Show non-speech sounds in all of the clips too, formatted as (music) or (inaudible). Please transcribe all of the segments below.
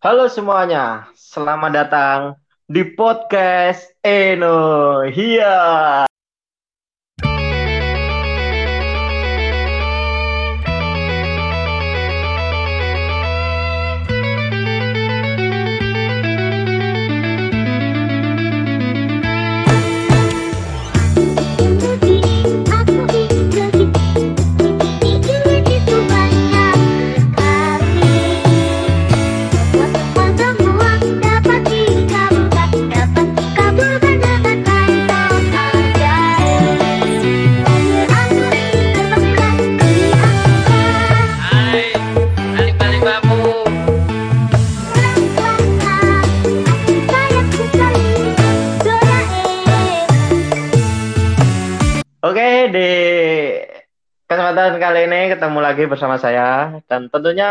Halo semuanya, selamat datang di podcast Eno. Iya. Kali ini ketemu lagi bersama saya dan tentunya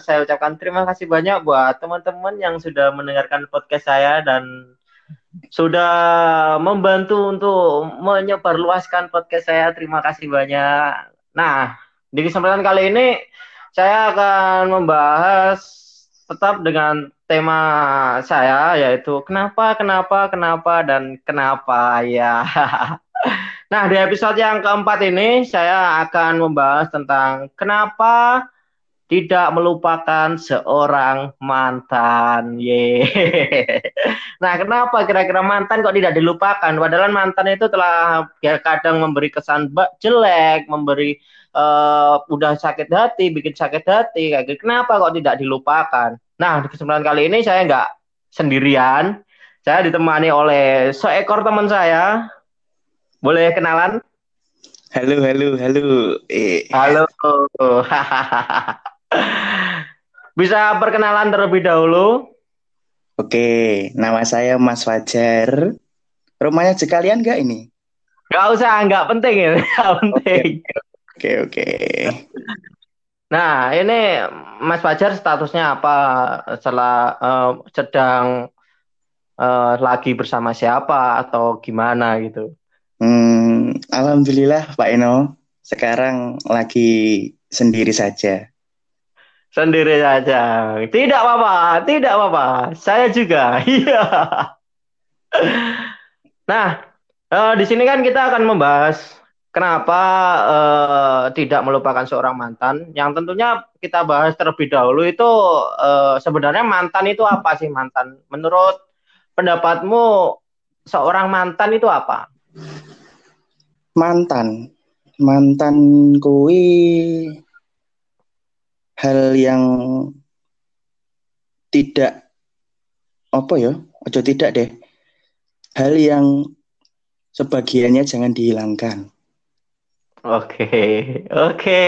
saya ucapkan terima kasih banyak buat teman-teman yang sudah mendengarkan podcast saya dan sudah membantu untuk menyebarluaskan podcast saya. Terima kasih banyak. Nah, di kesempatan kali ini saya akan membahas tetap dengan tema saya yaitu kenapa, kenapa, kenapa dan kenapa ya. (laughs) Nah, di episode yang keempat ini saya akan membahas tentang kenapa tidak melupakan seorang mantan. Ye. (laughs) Nah, kenapa kira-kira mantan kok tidak dilupakan? Padahal mantan itu telah ya, kadang memberi kesan jelek, memberi eh, udah sakit hati, bikin sakit hati. Kayak gitu. Kenapa kok tidak dilupakan? Nah, di kesempatan kali ini saya nggak sendirian. Saya ditemani oleh seekor teman saya. Boleh kenalan? Halo, halo, halo. Eh, Halo. (laughs) Bisa perkenalan terlebih dahulu? oke, nama saya Mas Fajar. Rumahnya sekalian nggak ini? Nggak usah, nggak penting ya, (laughs) nggak penting. Oke, oke. Nah, ini Mas Fajar statusnya apa setelah eh, sedang eh, lagi bersama siapa atau gimana gitu? Alhamdulillah Pak Eno, sekarang lagi sendiri saja. Sendiri saja. Tidak apa-apa, tidak apa-apa. Saya juga. (laughs) Iya. Nah, eh, di sini kan kita akan membahas kenapa eh, tidak melupakan seorang mantan. Yang tentunya kita bahas terlebih dahulu itu eh, sebenarnya mantan itu apa sih mantan? Menurut pendapatmu seorang mantan itu apa? Mantan, mantan kui hal yang tidak apa ya? Ojo tidak deh. Hal yang sebagiannya jangan dihilangkan. Oke, oke.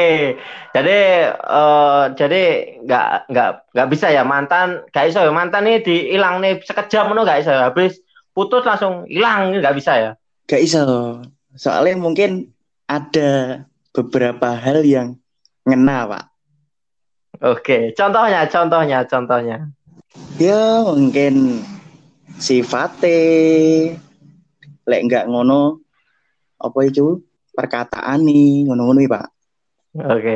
Jadi, eh, jadi nggak nggak nggak bisa ya mantan, nggak bisa ya mantan nih dihilang nih sekejap menurut nggak bisa ya. Habis putus langsung hilang nggak bisa ya. Gak iso. Soalnya mungkin ada beberapa hal yang ngena, Pak. Oke, contohnya, contohnya, contohnya. Ya mungkin sifatnya lek nggak ngono apa itu perkataan nih ngono-ngono ya, Pak. Oke.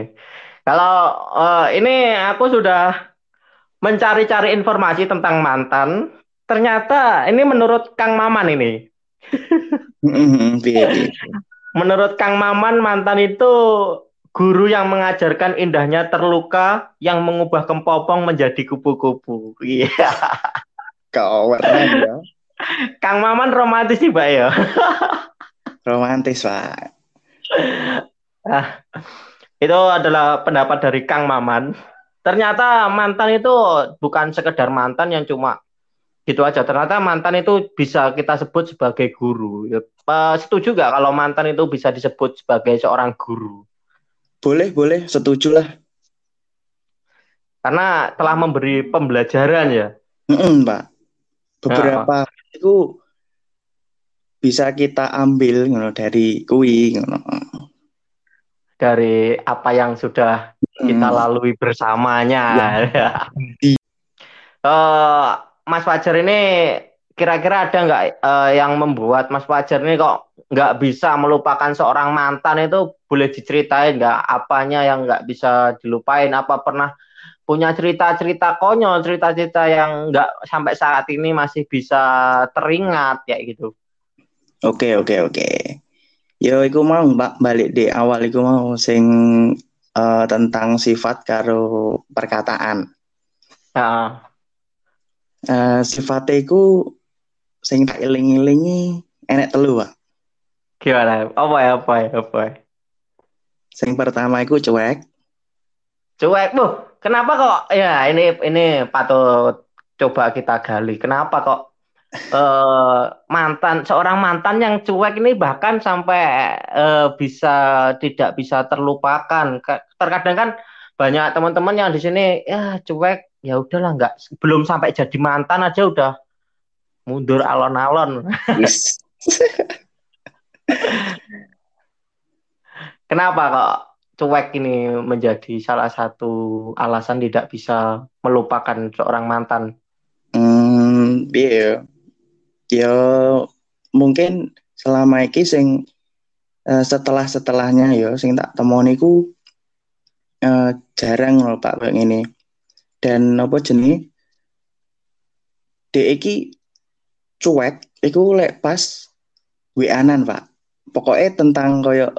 Kalau eh, ini aku sudah mencari-cari informasi tentang mantan. Ternyata ini menurut Kang Maman ini. Menurut Kang Maman, mantan itu guru yang mengajarkan indahnya terluka yang mengubah kempopong menjadi kupu-kupu. Iya. Keren ya. Kang Maman romantis sih, Mbak ya. Romantis, Pak. Ah, itu adalah pendapat dari Kang Maman. Ternyata mantan itu bukan sekedar mantan yang cuma gitu aja. Ternyata mantan itu bisa kita sebut sebagai guru. Ya, setuju nggak kalau mantan itu bisa disebut sebagai seorang guru? Boleh, boleh, setuju lah. Karena telah memberi pembelajaran ya. Mm-mm, Pak. Beberapa itu bisa kita ambil ngono dari kui ngono. dari apa yang sudah kita Mm. lalui bersamanya. Di- (laughs) Eh, Mas Fajar ini kira-kira ada nggak eh, yang membuat Mas Fajar ini kok nggak bisa melupakan seorang mantan itu boleh diceritain nggak apanya yang nggak bisa dilupain apa pernah punya cerita-cerita konyol, cerita-cerita yang nggak sampai saat ini masih bisa teringat ya gitu. Oke, oke, oke. Yo, iku mau mbak balik di awal iku mau sing uh, tentang sifat karo perkataan. Ya. Uh, sifatnya iku sing tak iling-ilingi enek telu, Pak. Gimana? Apa ya, apa ya, apa ya? Sing pertama iku cuek. Cuek, Bu. Kenapa kok? Ya, ini ini patut coba kita gali. Kenapa kok eh, mantan seorang mantan yang cuek ini bahkan sampai eh, bisa tidak bisa terlupakan. Terkadang kan banyak teman-teman yang di sini ya cuek, ya udahlah nggak belum sampai jadi mantan aja udah mundur alon-alon. Yes. (laughs) Kenapa kok cuek ini menjadi salah satu alasan tidak bisa melupakan seorang mantan? Hmm, iya. Ya mungkin selama iki sing eh, setelah-setelahnya ya sing tak temoni ku eh, jarang loh Pak kayak ini. Dan apa jenis Dek iki cuek iku lek pas WA-an Pak. Pokoknya tentang koyo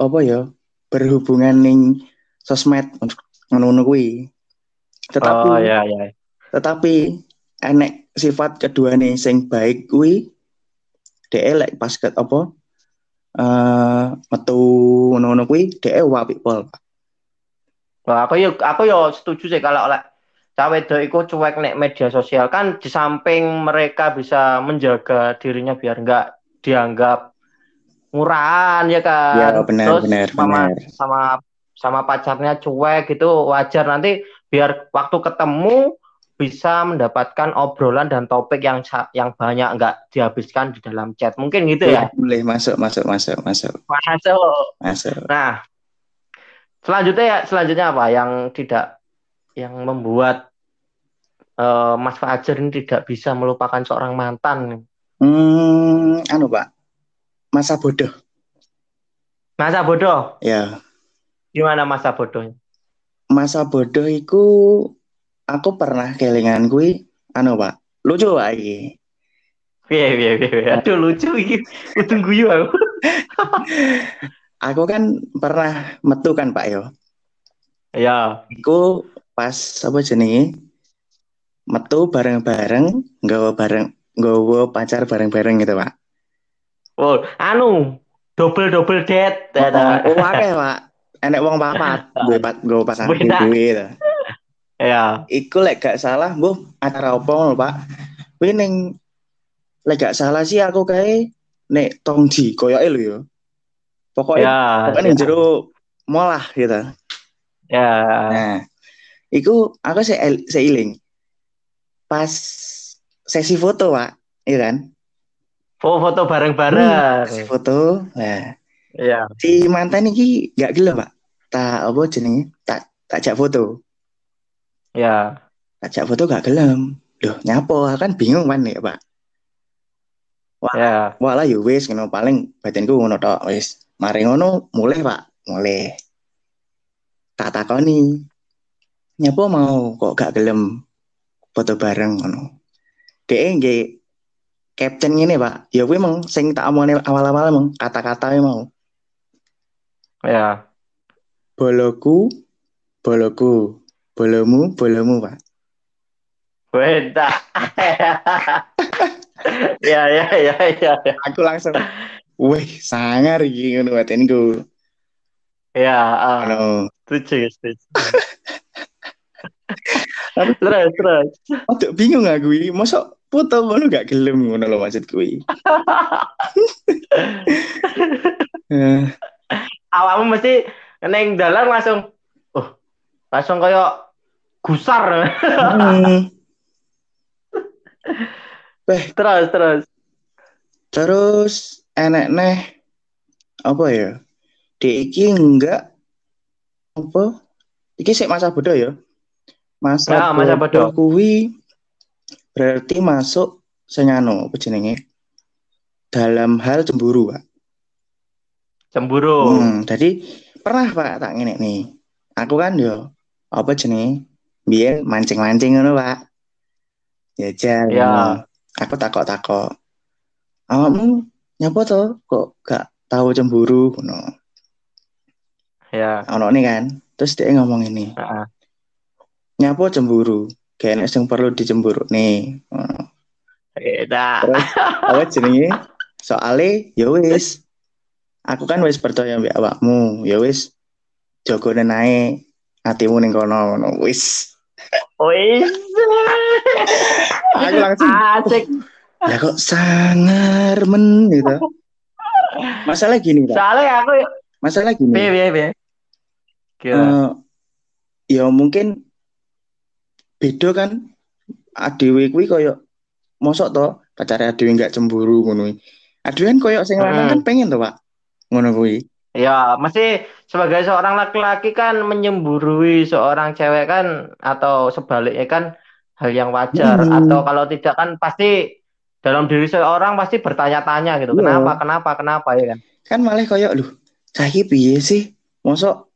apa ya berhubungan ning sosmed ngono kuwi. Tetapi Oh ya ya. tetapi enek sifat kedua nih sing baik kuwi dhek lek pas ket apa eh metu ngono-ngono kuwi dhek apik pol. Wah, aku yo aku yo setuju sih kalau oleh cawe itu cuek nek media sosial kan di samping mereka bisa menjaga dirinya biar nggak dianggap murahan ya kan. Ya, benar, Terus benar, sama benar. sama sama pacarnya cuek gitu wajar nanti biar waktu ketemu bisa mendapatkan obrolan dan topik yang yang banyak nggak dihabiskan di dalam chat. Mungkin gitu ya. Boleh masuk masuk masuk masuk Masuk. masuk. Nah, selanjutnya ya, selanjutnya apa yang tidak yang membuat eh, Mas Fajar ini tidak bisa melupakan seorang mantan? Hmm, anu Pak. Masa bodoh. Masa bodoh, Ya, gimana masa bodohnya? masa bodoh iku aku pernah kelingan kuwi anu Pak. Lucu Pak iki. Iya, iya, iya. Aduh lucu ini. Tunggu yuk aku. (laughs) Aku kan pernah metu kan Pak yo. Ya, Iku pas apa jenenge? Metu bareng-bareng, nggawa bareng nggawa pacar bareng-bareng gitu, Pak. oh, anu double double date. Ada. Oh, akeh, Pak. Enek wong papat, gue pat gue pasangan Beda. gue gitu. Ya, Iku lek gak salah, bu acara apa ngono, Pak? Kuwi ning lek gak salah sih aku kayak nek Tongji koyoke lho yo. Pokoknya ya, pokoknya ning jero molah gitu. ya. Nah, iku aku se seiling. Pas sesi foto, Pak. Iya kan? Fo- Foto Sesi bareng-bareng. foto. Nah, Ya, si mantan iki gak gelem, Pak. Tak apa jenenge? Tak tak jak foto. ya. Tak jak foto gak gelem. Loh, nyapo kan bingung kan ya, Pak. Ya, Walah ya wis ngono paling batinku ngono tok wis. Mari ngono mulai, Pak. Mulai. Tak takoni. Nyapo mau kok gak gelem foto bareng ngono. Dhek nggih caption ngene, Pak. Ya kuwi emang sing tak omongne awal-awal emang kata-kata mau. ya. Boloku, boloku, bolomu, bolomu, Pak. Beda. (laughs) ya, ya, ya, ya, ya. Aku langsung, wih, sangar iki ngono batinku. Ya, ah, Ngono. setuju, setuju. (laughs) terus, terus. Aduh bingung aku iki, mosok foto ngono gak gelem ngono lho maksud kuwi. Eh, (laughs) Awakmu mesti neng dalan langsung, oh, langsung kayak gusar. hmm. terus, terus. Terus enek neh apa ya? Dek iki enggak apa? Iki sik masa bodoh ya. Masa, Ya, masa bodoh. kuwi berarti masuk sing anu apa jenenge? Dalam hal cemburu, Pak. Cemburu. Hmm, jadi pernah Pak tak ngene nih. Aku kan yo apa jenenge? biyen mancing-mancing ngono, Pak. Jajal. Ya. ngono. Aku takok-takok. Awakmu nyapa to kok gak tahu cemburu ngono. Ya. Ono nih kan. Terus dia ngomong ini, Heeh. Nyapa cemburu? Kayaknya sing perlu dicemburu nih. Terus apa jenenge? Soale ya wis. Aku kan wis percaya mbek awakmu. Ya wis. Jogone nae atimu ning kono ngono. Wis. Wis. Aku langsung asik. ya kok sangar men gitu. Masalah gini, Pak. Soalnya aku Masalah gini. piye piye piye. Eh, ya mungkin beda kan adewe kuwi koyo mosok to pacare adewe nggak cemburu ngono. Adewe kan koyo sing lanang Hmm. kan pengen to, Pak. Ngono kuwi. Ya, mesti sebagai seorang laki-laki kan menyemburui seorang cewek kan atau sebaliknya kan hal yang wajar Hmm. atau kalau tidak kan pasti dalam diri seorang pasti bertanya-tanya gitu. Iya. Kenapa? Kenapa? Kenapa ya kan? Kan malah koyo lho, saiki piye sih? Mosok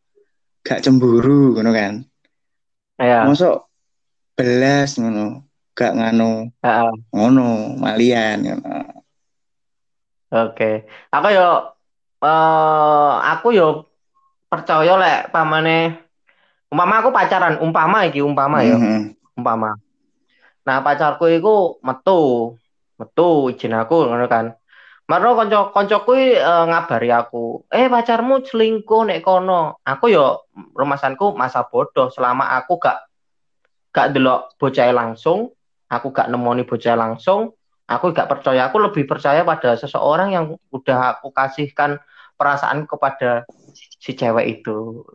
gak cemburu ngono kan. Ya. Mosok belas ngono. Gak nganu Heeh. ngono malian ngono. Oke. Aku yo eh aku yo percaya lek pamane umpama aku pacaran, umpama iki umpama yo. Mhm. umpama. Nah, pacarku iku metu, metu izin aku ngono kan. Marno konco koncoku eh, ngabari aku, "Eh, pacarmu selingkuh nek kono." Aku yo rumasanku masa bodoh selama aku gak gak delok bocah langsung, aku gak nemoni bocah langsung, aku gak percaya. Aku lebih percaya pada seseorang yang udah aku kasihkan perasaan kepada si cewek itu.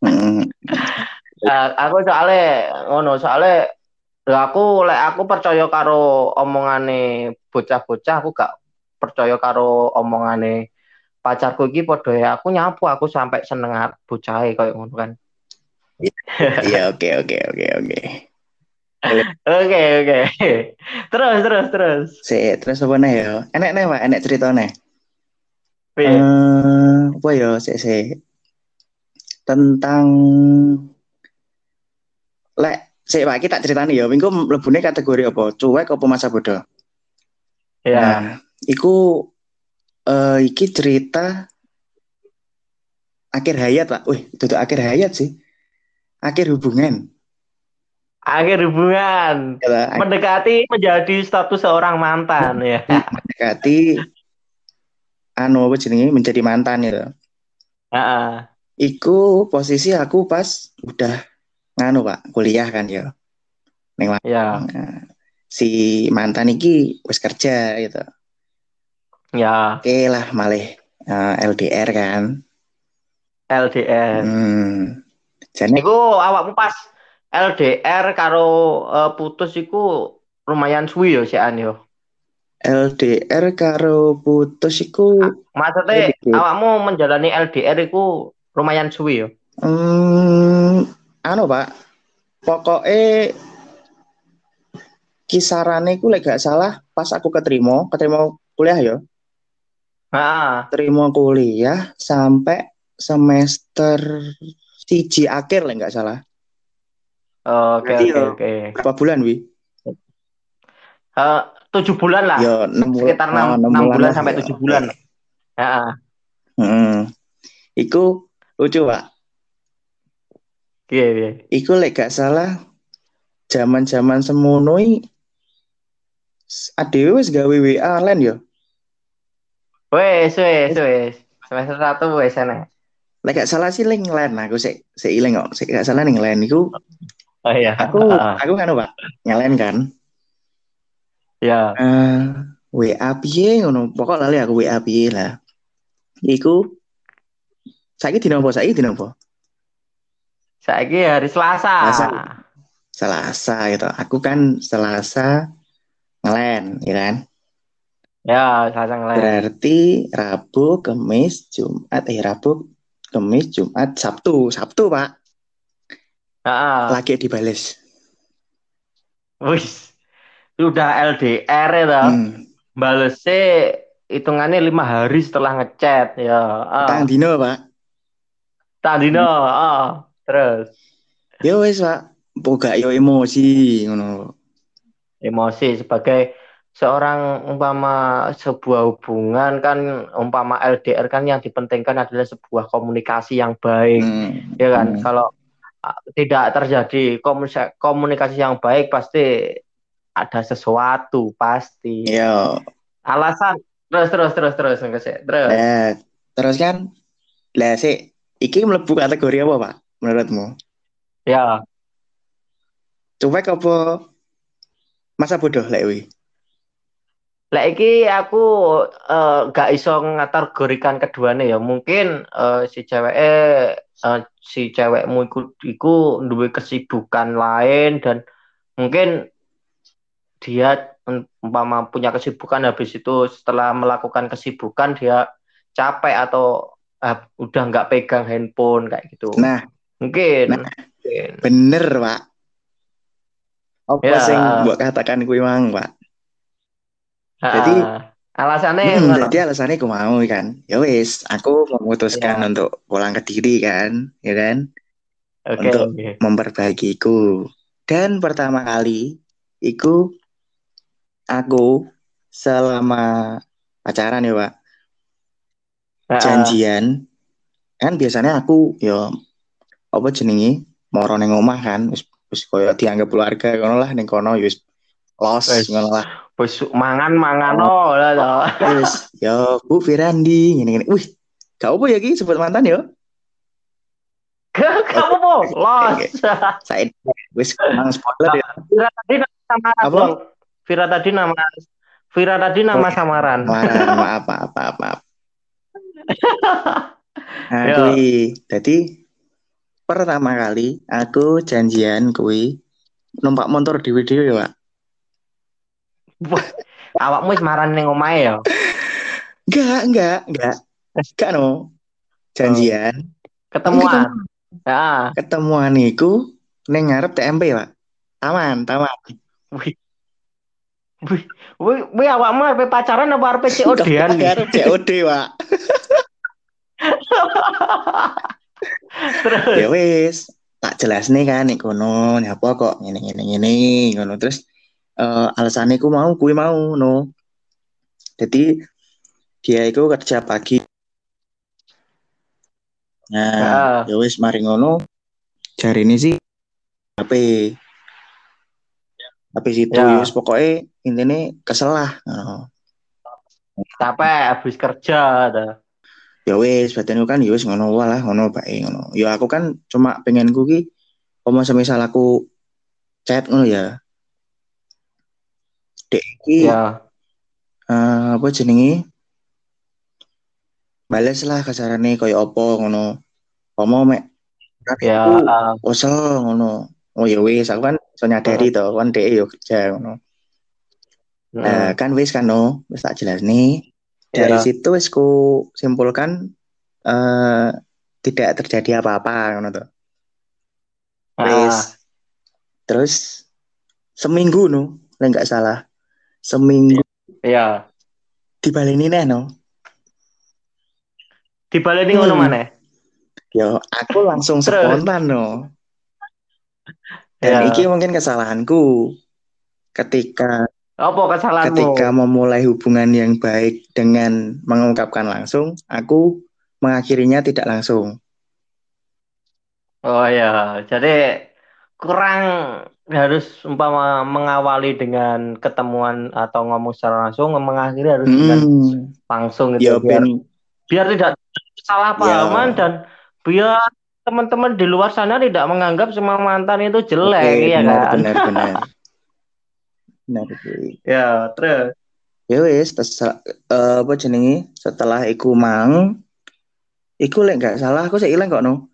Mhm. Eh, (laughs) aku soalnya ngono soalnya ya aku lek aku percaya karo omongane bocah-bocah aku gak percaya karo omongane pacarku iki padha ya aku nyapu aku sampai seneng bocahe koyo ngono kan. Iya, oke oke oke oke. Oke oke. Terus terus terus. Sik, terus apa nih ya? Enek nih, Pak, enek cerita nih. Eh, apa ya sik sik. Tentang lek sik Pak, kita ceritani ya. Minggu mlebune kategori apa? Cuek apa masa bodoh? Ya. Nah, iku eh iki cerita akhir hayat, Pak. Wih, itu akhir hayat sih. Akhir hubungan. Akhir hubungan Ya, Pak. mendekati menjadi status seorang mantan ya. mendekati anu apa jenenge menjadi mantan ya. Heeh. Iku posisi aku pas udah nganu Pak, kuliah kan ya. Ya, Nah, si mantan iki wis kerja gitu. ya Oke lah malih eh, LDR kan. LDR. Hmm. Jane Iku awakmu pas LDR karo eh, putus iku lumayan suwi yo sian yo. LDR karo putus iku Maksudnya Sedikit. awakmu menjalani LDR iku lumayan suwi yo. hmm, anu Pak. Pokoknya kisarannya iku lek gak salah pas aku keterima, keterima kuliah ya. Heeh. Terima kuliah sampai semester siji akhir lah nggak salah. Oke Berarti oke yo. oke. Berapa bulan wi? Eh, tujuh bulan lah. Ya enam bulan. Sekitar enam, oh, enam bulan lah, sampai ya. tujuh bulan. Heeh. Hmm. Iku lucu pak. Iya iya. Iku lek gak salah zaman-zaman semono i adewe wis gawe WA lan yo. Wes wes wes. Semester satu wes enak. Lek gak salah sih ling lan aku sik sik iling kok. Sik gak salah ning lan iku Oh iya. aku (laughs) aku kan Pak. Nyalen kan. Ya. Eh WA piye ngono. Pokok lali aku WA piye lah. Iku saiki dina apa? Saiki dina apa? Saiki hari Selasa. Selasa. Selasa gitu. Aku kan Selasa ngelen, ya kan? Ya, Selasa ngelain. Berarti Rabu, Kamis, Jumat, eh Rabu, Kamis, Jumat, Sabtu, Sabtu Pak. Heeh. Lagi dibales. Wis. Sudah LDR ya. Hmm. Balesnya hitungannya lima hari setelah ngechat ya. Ah. Tang dino Pak. Tandino, ah. Terus. Ya wes Pak. Boga yo emosi ngono. emosi sebagai seorang umpama sebuah hubungan kan umpama LDR kan yang dipentingkan adalah sebuah komunikasi yang baik Hmm. ya kan hmm. kalau uh, tidak terjadi komunikasi, yang baik pasti ada sesuatu pasti Yo, alasan terus terus terus terus terus terus lah terus kan lah sih iki mlebu kategori apa, Pak? Menurutmu? ya Cuek apa masa bodoh lek? Lah iki aku eh, gak iso ngategorikan keduanya ya. Mungkin eh, si cewek eh, si cewekmu iku, iku duwe kesibukan lain dan mungkin dia um, umpama punya kesibukan habis itu setelah melakukan kesibukan dia capek atau ah, udah nggak pegang handphone kayak gitu. Nah, Mungkin. Nah. Mungkin. bener, Pak. Apa Ya. sing mbok katakan kuwi mang, Pak? Jadi- Ah, alasannya Hmm, jadi alasannya aku mau kan. Ya wis, aku memutuskan Ya. untuk pulang ke diri kan, ya kan? Oke, untuk- oke. Memperbaikiku. Dan pertama kali iku aku selama pacaran ya, Pak. Ah, janjian kan biasanya aku ya apa jenenge moro ning omah kan wis wis koyo dianggap keluarga ngono lah ning kono ya wis los ngono lah Wis mangan mangano lah toh. wis (laughs) yo Bu Firandi ngene ngene. Wih gak apa ya ki sebut mantan yo. Kamu mau los. saya wis nang spoiler ya. Vira tadi nama samaran Apa? Vira tadi nama Vira tadi nama samaran. (laughs) Maaf maaf maaf maaf. (laughs) Nah kui jadi pertama kali aku janjian kui numpak motor dewe-dewe ya Pak (laughs) Awakmu wis maran ning omahe ya. Enggak, enggak, enggak. Enggak no. Janjian. Ketemuan. Ya. Ketemuan iku ning ngarep TMP, Pak. Taman, taman. Wih. Wih, wih, wih awakmu arep pacaran apa arep COD-an? Ngarep COD, Pak. (laughs) Terus. Ya wis, tak jelas nih kan nek kono, nek apa kok ngene ngene ngene ngono. Terus eh alasannya ku mau, kuwi mau no. Jadi dia itu kerja pagi. Nah, Ya. ya wis mari ngono. Jari ini sih HP. Habis itu Ya. wis pokoknya intinya kesel lah. Capek habis kerja dah. ya wis badanku kan ya wis ngono wae lah ngono bae ngono ya aku kan cuma pengen ku ki apa semisal aku chat ngono ya dek iki Ya. eh, apa jenenge bales lah kasarane koyo apa ngono. Apa mek Ya. aku ah, osel ngono. Oh ya wis aku kan iso nyadari to kan dek yo kerja ngono. Nah, mm, kan wis kan no? Wis tak jelas nih dari Ya. situ wis ku simpulkan eh tidak terjadi apa-apa ngono ah, Wis. Terus seminggu no, nek nggak salah. Seminggu Ya. dibaleni neh no. Dibaleni ngono Hmm. maneh. Yo, aku langsung spontan no. Dan Ya. iki mungkin kesalahanku. Ketika Apa kesalahanmu? ketika memulai hubungan yang baik dengan mengungkapkan langsung, aku mengakhirinya tidak langsung. Oh ya, jadi kurang harus umpama mengawali dengan ketemuan atau ngomong secara langsung, mengakhiri harus dengan Hmm, langsung ya gitu biar ben biar tidak salah pahaman Ya. dan biar teman-teman di luar sana tidak menganggap semua mantan itu jelek Oke, ya benar, kan? benar, benar. (laughs) Benar. Ya, terus. ya wis eh, apa jenenge setelah iku mang iku lek nggak salah aku sih ilang kok no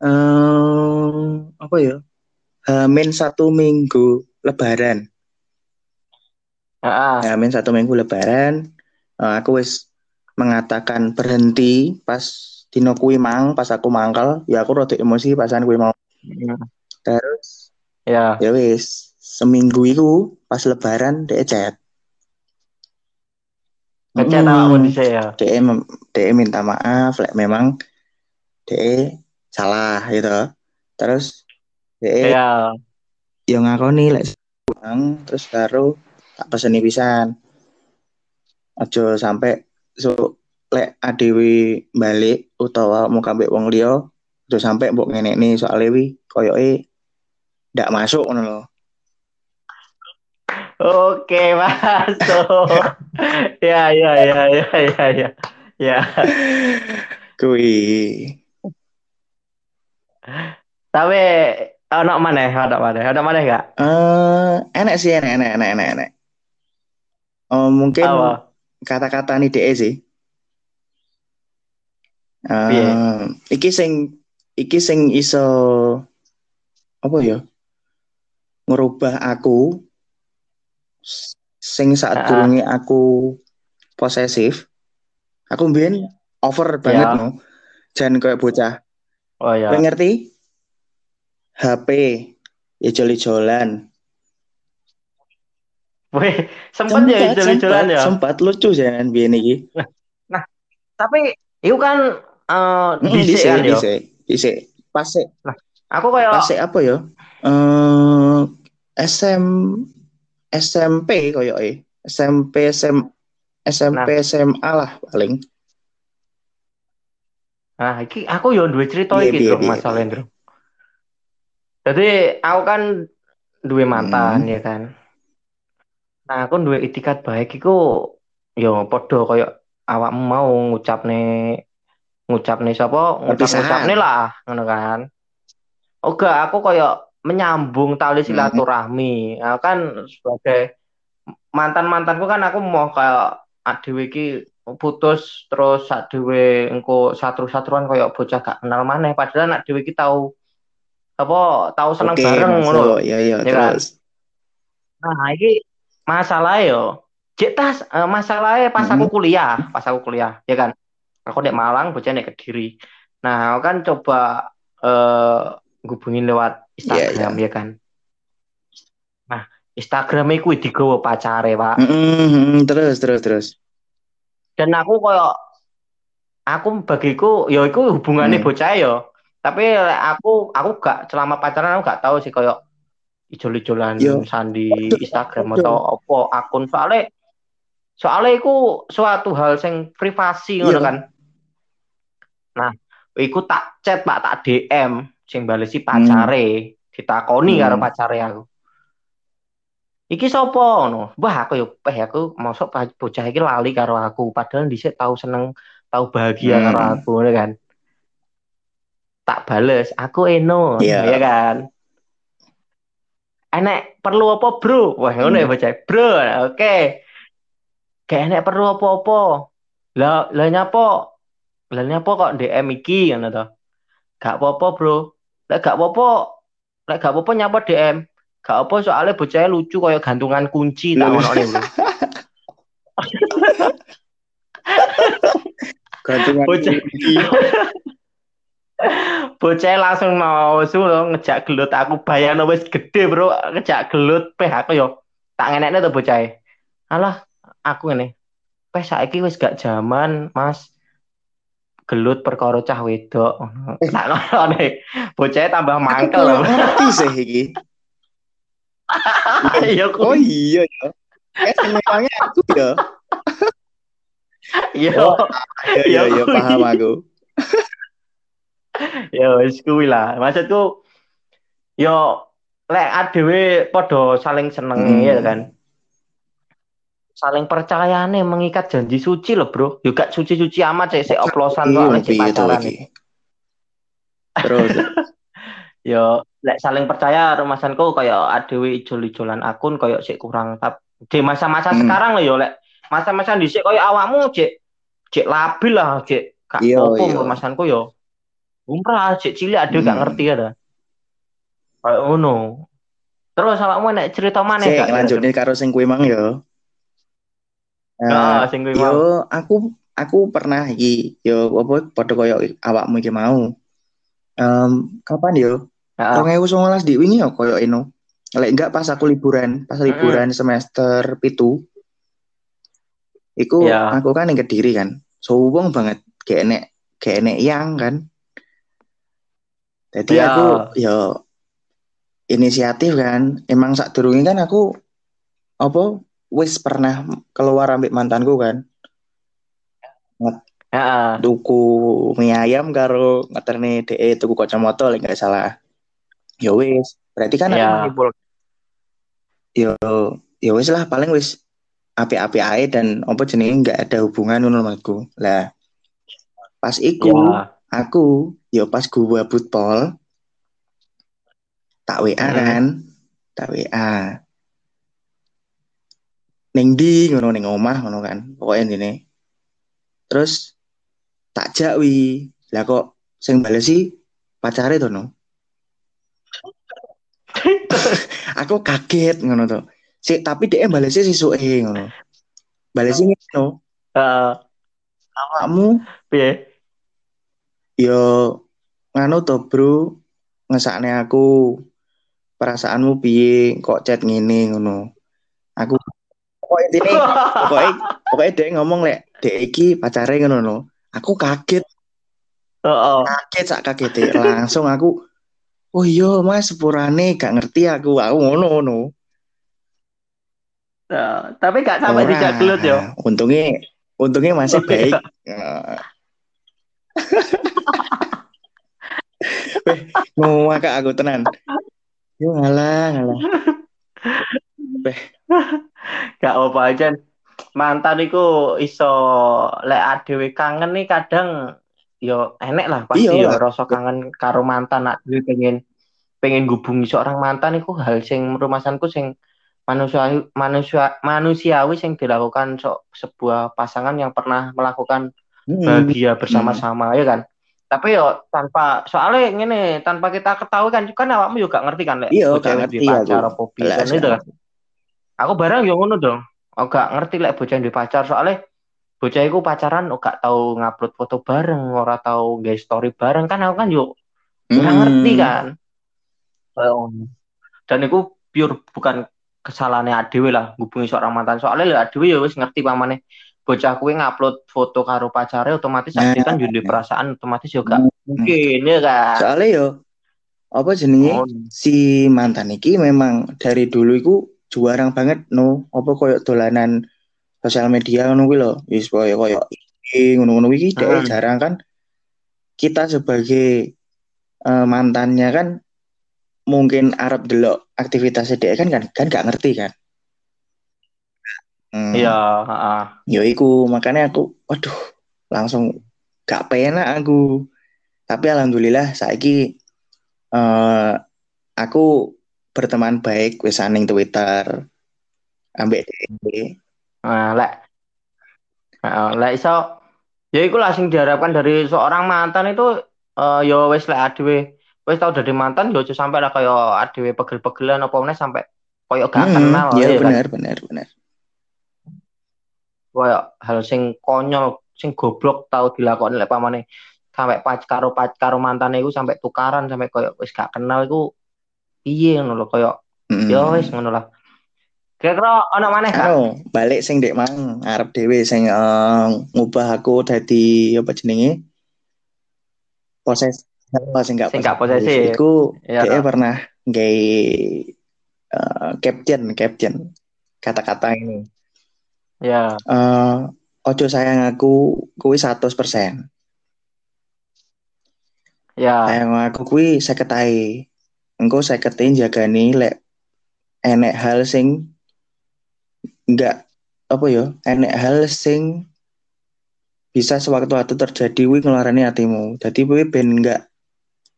eh apa ya Hamin satu minggu lebaran Ah, Hamin satu minggu lebaran eh, aku wis mengatakan berhenti pas dino kuwi mang pas aku mangkal ya aku rada emosi pasan kuwi mau terus ya. ya wis seminggu itu pas lebaran dia chat Ngechat Mm. awakmu dhisik ya. DE minta maaf lek memang DE salah gitu terus Ya. yo ngakoni lek pulang terus karo tak peseni pisan. Aja sampai so lek adewi balik utawa mau kambek wong liya aja sampai mbok ngenekne soalnya wi koyoke ndak masuk ngono lho. Oke, (laughs) masuk. ya, ya, ya, ya, ya, ya. Ya. Kuwi. Tapi ono maneh, ono maneh, ono maneh enggak? Eh, enak sih, enak, enak, enak, enak, enak. Oh, mungkin Apa? kata-kata nih DE sih. Eh, Piye? iki sing iki sing iso apa ya? Ngerubah aku sing saat durunge aku posesif. Aku mbiyen over banget Ya. no. Jan kayak bocah. Oh ya. Kowe ngerti? HP ya joli-jolan. Wih, sempet ya ijo-ijolan ya. sempat lucu jangan biyen iki. Tapi itu kan eh Heeh, dhisik dhisik, kan ya. dhisik. Pas sik, Aku kayak pas apa ya? Eh SM SMP koyoke. SMP SM SMP SMA lah paling. Nah, iki aku yo duwe cerita Piye, iki, Bro, piye, masalah piye. Bro. Jadi aku kan duwe mantan Hmm. ya kan. Nah, aku duwe itikat baik iku yo padha koyo awakmu mau ngucapne ngucapne sapa ngucap Perpisahan. ngucapne lah ngono kan. Oga aku koyo menyambung tali Hmm. silaturahmi. Nah, kan sebagai mantan-mantanku kan aku mau kayak adewe iki putus terus sak dhewe engko satru-satruan koyo bocah gak kenal maneh padahal anak dhewe iki tahu apa tahu seneng Oke, bareng ngono. Iya, iya, Ya kan? terus. Nah, iki masalah yo. Cek tas masalahnya pas aku Mm-mm. kuliah, pas aku kuliah, ya kan. Aku di Malang, bocah nek Kediri. Nah, aku kan coba eh ngubungin lewat Iya, Instagram, ya kan. Nah, Instagram iku digawa pacare, Pak. Mm-mm, terus, terus, terus. Dan aku koyo aku bagiku ya iku hubungannya Hmm. bocah yo. Tapi aku aku gak selama pacaran aku gak tahu sih koyo ijol-ijolan Yo. sandi Instagram atau apa akun soalnya soalnya iku suatu hal sing privasi ngono Iya. kan. Nah, iku tak chat Pak, tak DM sing balesi pacare, ditakoni Hmm. karo pacare aku. Iki sapa ngono? Wah, aku yo peh aku mosok pa- bocah iki lali karo aku padahal dhisik tahu seneng, tahu bahagia karo Hmm. aku ngono kan. Tak bales, aku Eno, Iya. ya kan. Enek perlu apa, Bro? Wah, ngono ya Hmm. bocah. Bro, oke. Kayak enek perlu apa-apa. Lah, lah nyapa? Lah nyapa kok DM iki ngono to. Gak apa-apa, Bro. Lek gak apa-apa, lek gak apa-apa nyapa DM. Gak apa soalnya bocahnya lucu kayak gantungan kunci tak Lho. ono Bro. (laughs) Gantungan kunci. Bocah langsung nausu lho ngejak gelut aku bayangno wis gede, Bro. Ngejak gelut peh aku yo tak ngenekne to bocah. Alah, aku ngene. Peh saiki wis gak zaman, Mas. Gelut perkara cah wedok. Tak ngono Bocah tambah Aku mangkel lho. ngerti sih iki. (laughs) Iya, Oh ku. iya ya. Kayak senengnya aku ya. Iya. Oh, Iya, iya, Ya, iya, paham aku. (laughs) Ya wis kuwi lah. Maksudku yo lek adewe padha saling seneng Hmm. ya kan. Saling percayane mengikat janji suci loh, Bro. Yo gak suci-suci amat sih sik oplosan Iya, piye to pacaran. Terus, (laughs) Yo lek saling percaya rumasanku kaya adewe ijol-ijolan akun kaya sik kurang tap di masa-masa Hmm. sekarang lho yo lek masa-masa dhisik kaya awakmu cek cek labil lah cek gak Iya, apa iya. rumasanku yo umrah cek cilik adewe gak Hmm. ngerti dah. Kayak ngono. Terus awakmu nek cerita mana sik gak? lanjutnya karo sing kuwi mang sing kuwi mau. yo aku aku pernah iki yo apa padha koyo awakmu iki mau. Em, kapan yo? Heeh. 2019 di wingi yo koyo eno. Lek enggak pas aku liburan, pas liburan semester pitu. Iku Iya. aku kan yang Kediri kan. Suwung banget gak enek gak enek yang kan. Jadi Iya. aku yo inisiatif kan. Emang sak kan aku apa wis pernah keluar ambil mantanku kan. Heeh. Tuku mie ayam karo ngeterne DE tuku kacamata lek gak salah. Ya wis, berarti kan Ya. aku yo ya wis lah paling wis api-api ae dan apa jenenge nggak ada hubungan ngono. Lah pas iku Ya. Aku yo pas gua pol tak WA Hmm. kan, tak WA. Ning di ngono ning omah ngono kan. Pokoknya ini. Terus tak jakwi. Lah kok sing balesi pacare to no. (laughs) Aku kaget ngono to. Si, tapi dia balesnya sisuke ngono. Balesnya ngono. Heeh. Awakmu Piye? Yo nganu to bro? Ngesakne aku. Perasaanmu piye? Kok chat ngene ngono? Aku pokoknya intine pokoknya pokoknya dia ngomong lek dek iki pacare ngono no aku kaget. Heeh. kaget sak kaget langsung aku oh iya mas sepurane gak ngerti aku. Aku ngono ngono. Ya, tapi gak sampai dijak gelut yo. untungnya untungnya masih Oh, baik. (laughs) Ngomong kak aku tenan. Yo ngalah, ngalah. Gak apa aja. Mantan iku iso lek adewe kangen nih kadang yo enek lah pasti Iya. yo rasa kangen karo mantan adewe pengen pengen gubungi seorang mantan iku hal sing menurut masanku sing manusia manusia manusiawi sing dilakukan so, sebuah pasangan yang pernah melakukan bahagia bersama-sama ya kan. Tapi yo tanpa soalnya ngene tanpa kita ketahui kan kan awakmu juga ngerti kan lek Iya, gak ngerti pacar aku. apa piye Belas, kan itu gak kan. Aku barang yo ngono dong. Aku gak ngerti lek bocah duwe pacar soalnya bocah iku pacaran oh, gak tahu ngupload foto bareng, ora tahu nge story bareng kan aku kan yo ora Hmm. ngerti kan. Oh. Dan itu pure bukan kesalahannya adewe lah hubungi seorang mantan soalnya lek adewe ya wis ngerti pamane bocah kuwi ngupload foto karo pacare otomatis Nah. kan duwe perasaan otomatis gak Hmm. mungkin ya kan. Soalnya yo apa jenenge Oh, si mantan iki memang dari dulu iku juarang banget no apa koyo dolanan sosial media ngono kuwi lho wis koyo koyo ngono-ngono iki dhek Hmm. jarang kan kita sebagai eh, mantannya kan mungkin Arab delok aktivitasnya dia kan kan kan gak ngerti kan Hmm, Iya, heeh. yo iku makanya aku waduh langsung gak penak aku tapi alhamdulillah saiki eh aku berteman baik wis ning Twitter ambek DE Nah, lek Heeh, lek iso ya iku lah sing diharapkan dari seorang mantan itu eh ya wis lek adewe wis tau dari mantan ya aja sampai lah kaya adewe pegel-pegelan apa meneh sampai kaya gak Hmm, kenal ya ya kan. benar benar benar Kaya hal sing konyol, sing goblok tau dilakoni lek pamane sampai pac karo pac karo mantane iku sampai tukaran sampai kaya wis gak kenal iku piye ngono lho kaya Hmm. ya wis ngono lah. Kira-kira ana maneh gak? Anu, balik sing dek mang arep dhewe sing eh, ngubah aku dadi apa jenenge poses sing gak Sing gak posesif. iku dia toh. pernah gay eh, caption caption kata-kata ini Ya, eh ojo sayang aku kuwi 100% ya. sayang aku kuwi 50 ae engko 50 jagani lek enek hal sing enggak apa ya enek hal sing bisa sewaktu-waktu terjadi kuwi ngelarani hatimu dadi kuwi ben enggak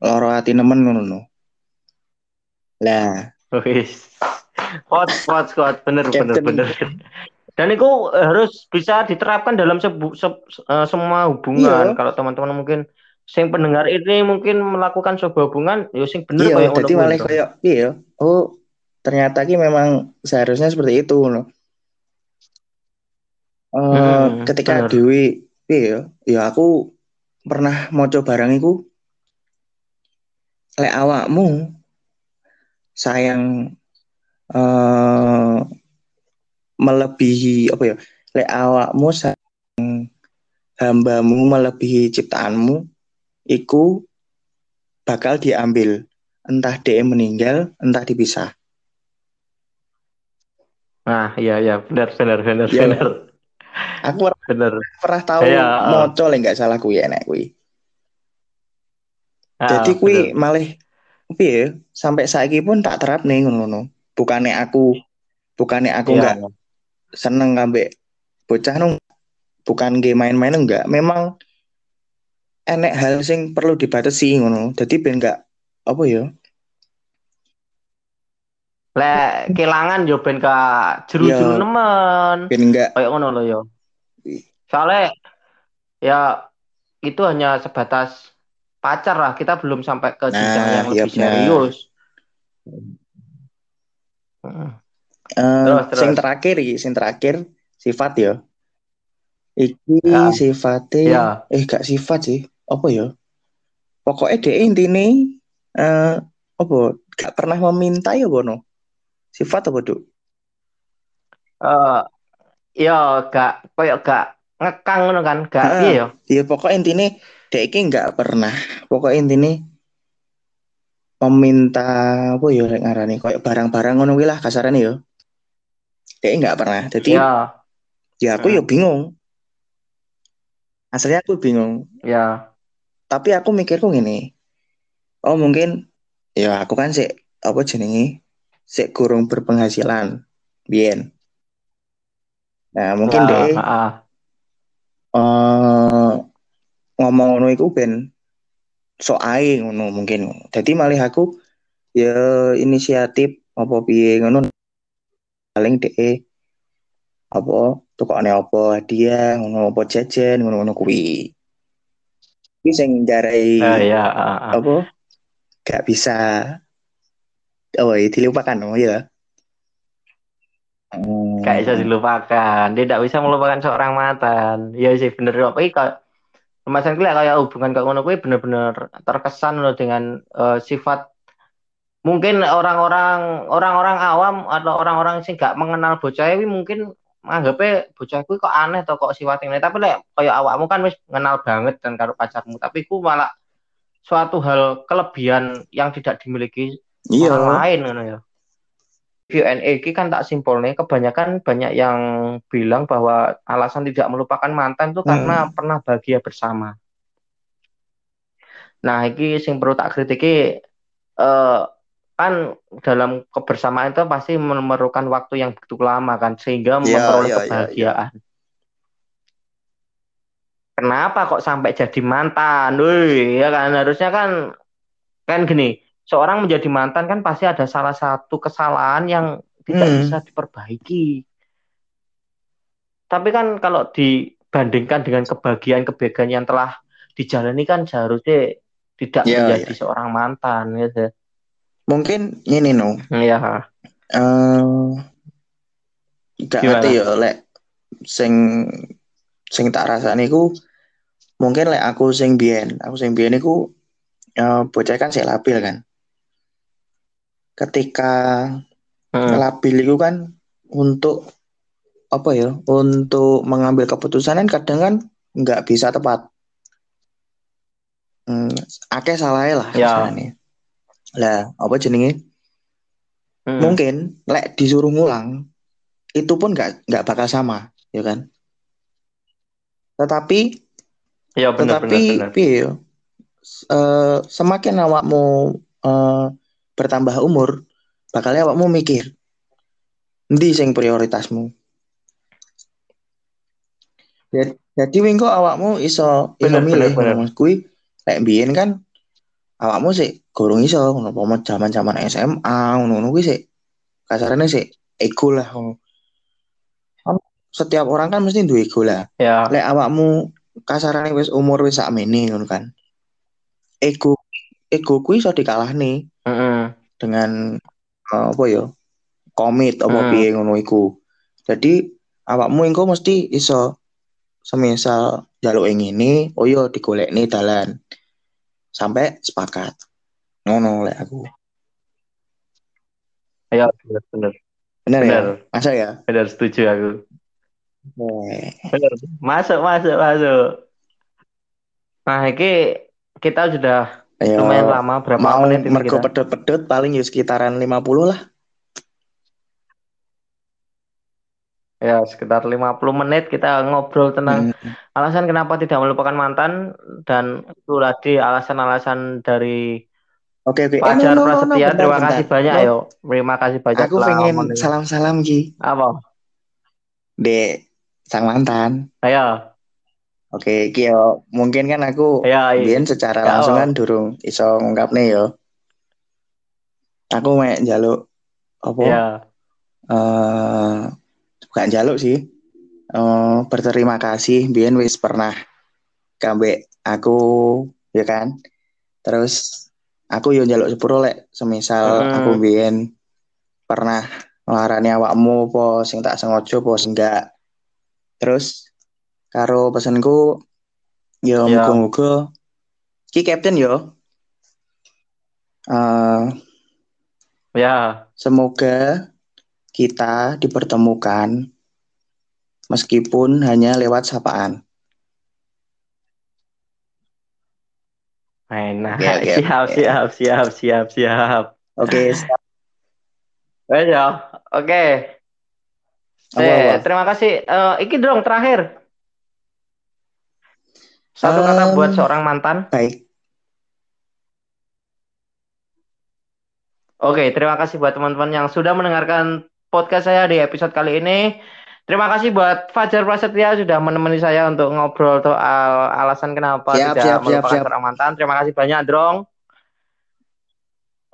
loro hati nemen ngono no. lah Wis. Quote, quote, quote. Bener, bener, bener. Dan itu harus bisa diterapkan dalam sebu- se- eh, semua hubungan. Iya. Kalau teman-teman mungkin sing pendengar ini mungkin melakukan sebuah hubungan, ya sing bener iya kayak kuwi, malah koyo iya oh ternyata ki memang seharusnya seperti itu no. Eh, Hmm, ketika bener. Dewi iya ya aku pernah maca barang iku lek awakmu sayang eh melebihi apa ya lek awakmu sayang hambamu melebihi ciptaanmu iku bakal diambil entah dia meninggal, entah dipisah. Nah, iya iya benar benar benar Iya, benar. Aku pernah, Benar. pernah tahu Iya, uh. moco lah nggak salah kuwi enek kuwi. Ah, Jadi kuwi malih piye sampai saiki pun tak terap nih ngono. Bukannya aku bukannya aku Iya. nggak seneng ngambek bocah nung bukan game main-main enggak. Memang enek hal sing perlu dibatasi ngono. Jadi ben enggak apa ya? Lek kelangan yo ben ka jeru-jeru Iya. nemen. Ben enggak Kayak ngono lho yo. Soalnya ya itu hanya sebatas pacar lah. Kita belum sampai ke jenjang Nah, yang iya lebih benar. serius. Heeh. Eh, Terus, terus. sing terakhir iki, sing terakhir sifat ya. Iki Ya. sifatnya Ya. eh gak sifat sih. Apa ya? Pokoknya dia intine eh apa gak pernah meminta ya bono. Sifat apa, Duk? Eh ya gak koyo gak ngekang ngono kan, gak piye yo. Ya pokoknya intine dia iki gak pernah. Pokoknya intine meminta apa ya lek ngarani koyo barang-barang ngono kuwi lah kasarane ya. Dia gak pernah. Jadi Ya, ya aku ya bingung. Aslinya aku bingung. ya. Tapi aku mikirku gini. Oh mungkin ya aku kan sik apa jenenge sik kurang berpenghasilan biyen. Nah, mungkin Ya, deh heeh. eh ngomong ngono iku ben sok ae ngono mungkin. Jadi malih aku ya inisiatif apa piye ngono paling deh apa tukokne apa hadiah ngono apa jajan ngono-ngono kuwi. Kuwi sing jarai Eh, ya, heeh, heeh. apa gak bisa oh ya dilupakan oh ya Hmm. Gak bisa dilupakan. Dia tidak bisa melupakan seorang mantan. Iya sih bener kok. Iki kayak Mas Angki kayak hubungan kayak ngono kuwi bener-bener terkesan loh dengan eh, sifat mungkin orang-orang orang-orang awam atau orang-orang sing gak mengenal bocah ini mungkin anggapnya bocah kuwi kok aneh atau kok sifat ini tapi lek kayak awakmu kan wis mengenal banget dan karo pacarmu tapi ku malah suatu hal kelebihan yang tidak dimiliki iya orang lain ngono ya. Q&A ini kan tak simpel nih, kebanyakan banyak yang bilang bahwa alasan tidak melupakan mantan itu karena pernah bahagia bersama. Nah, ini sing perlu tak kritiki eh kan dalam kebersamaan itu pasti memerlukan waktu yang begitu lama kan sehingga Iya, memperoleh iya, iya, kebahagiaan. Kenapa kok sampai jadi mantan? Wih, ya kan harusnya kan kan gini, seorang menjadi mantan kan pasti ada salah satu kesalahan yang tidak Hmm. bisa diperbaiki. Tapi kan kalau dibandingkan dengan kebahagiaan-kebahagiaan yang telah dijalani kan seharusnya tidak Iya, menjadi iya. seorang mantan gitu. Mungkin ini no Iya. eh gak ngerti ya lek sing sing tak rasane iku mungkin lek aku sing biyen aku sing biyen iku eh, bocah kan sik labil kan ketika Hmm. labil itu kan untuk apa ya untuk mengambil keputusan kan kadang kan nggak bisa tepat hmm, akeh salahnya lah Ya. kasarane. Lah apa jenenge Hmm. mungkin lek disuruh ngulang itu pun nggak nggak bakal sama ya kan tetapi Iya benar tetapi benar benar. ya, eh, semakin awakmu eh, bertambah umur bakal awakmu mikir ndi sing prioritasmu jadi jadi wingko awakmu iso iso Bener, milih bener, bener. kuwi lek biyen kan awakmu sih gorong iso ngono apa zaman-zaman SMA ngono kuwi sih kasarane sih ego lah ngono. Kan setiap orang kan mesti duwe ego lah Ya. lek awakmu kasarane wis umur wis sakmene ngono kan ego ego kuwi iso dikalahne Mm-mm. dengan eh, apa ya komit apa Hmm. piye ngono iku jadi awakmu engko mesti iso semisal jaluk yang ini oh iya digolekne dalan sampai sepakat ngono lek aku Ya benar benar. bener, Bener. ya masa ya Benar setuju aku. Eh, Benar. Masuk masuk masuk. Nah, ini kita sudah Ayo, Lumayan lama, berapa mau menit ini mergo kita? pedot-pedot paling ya sekitaran 50 lah. Ya, sekitar 50 menit kita ngobrol tentang Hmm. alasan kenapa tidak melupakan mantan dan itu tadi alasan-alasan dari Oke oke. Eh no Fajar no no no Prasetya. bentar Terima bentar. kasih banyak No, yo. Terima kasih banyak aku pengen ngomong. salam-salam Ki. Apa? Dek sang mantan. Ayo. Oke, Ki yo. Mungkin kan aku Ya, biyen secara Ya, langsung oh. kan durung iso ngungkapne yo. Aku mek njaluk apa? Ya. Eh bukan njaluk sih. Eh berterima kasih biyen wis pernah kambek aku ya kan. Terus aku yo njaluk sepuro lek semisal Mm-mm. aku biyen pernah nglarani awakmu apa sing tak sengaja apa sing enggak. Terus karo pesenku yo Ya. muga-muga ki captain yo. Eh Ya. semoga kita dipertemukan meskipun hanya lewat sapaan. Enak. Oke, oke, Siap, oke. siap, siap, siap, siap. Oke, siap. Ya. Oke. Apa, Eh, terima kasih. Eh, iki dong terakhir. Satu kata Em, buat seorang mantan. baik. Oke, terima kasih buat teman-teman yang sudah mendengarkan podcast saya di episode kali ini. Terima kasih buat Fajar Prasetya sudah menemani saya untuk ngobrol soal alasan kenapa Siap, tidak siap, melupakan siap. seorang mantan. Terima kasih banyak, Drong.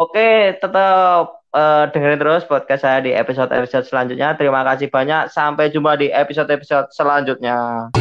Oke, tetap eh, dengerin terus podcast saya di episode-episode selanjutnya. Terima kasih banyak. Sampai jumpa di episode-episode selanjutnya.